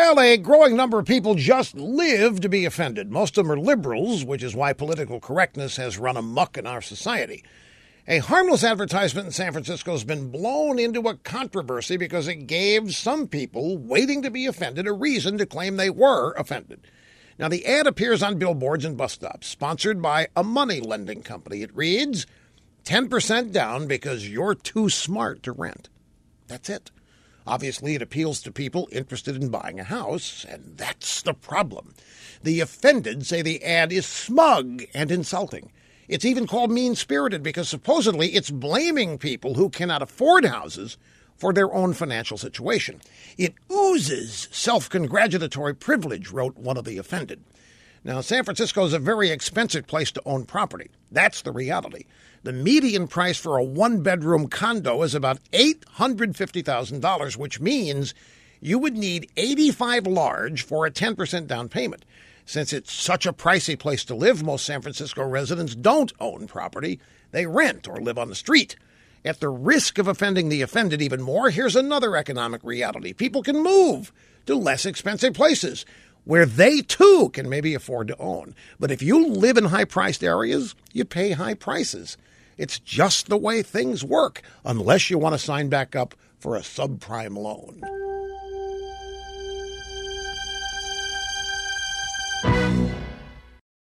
Well, a growing number of people just live to be offended. Most of them are liberals, which is why political correctness has run amuck in our society. A harmless advertisement in San Francisco has been blown into a controversy because it gave some people waiting to be offended a reason to claim they were offended. Now, the ad appears on billboards and bus stops, sponsored by a money lending company. It reads 10% down because you're too smart to rent. That's it. Obviously, it appeals to people interested in buying a house, and that's the problem. The offended say the ad is smug and insulting. It's even called mean spirited because supposedly it's blaming people who cannot afford houses for their own financial situation. It oozes self congratulatory privilege, wrote one of the offended. Now, San Francisco is a very expensive place to own property. That's the reality. The median price for a one bedroom condo is about $850,000, which means you would need 85 large for a 10% down payment. Since it's such a pricey place to live, most San Francisco residents don't own property. They rent or live on the street. At the risk of offending the offended even more, here's another economic reality. People can move to less expensive places where they too can maybe afford to own. But if you live in high priced areas, you pay high prices. It's just the way things work, unless you want to sign back up for a subprime loan.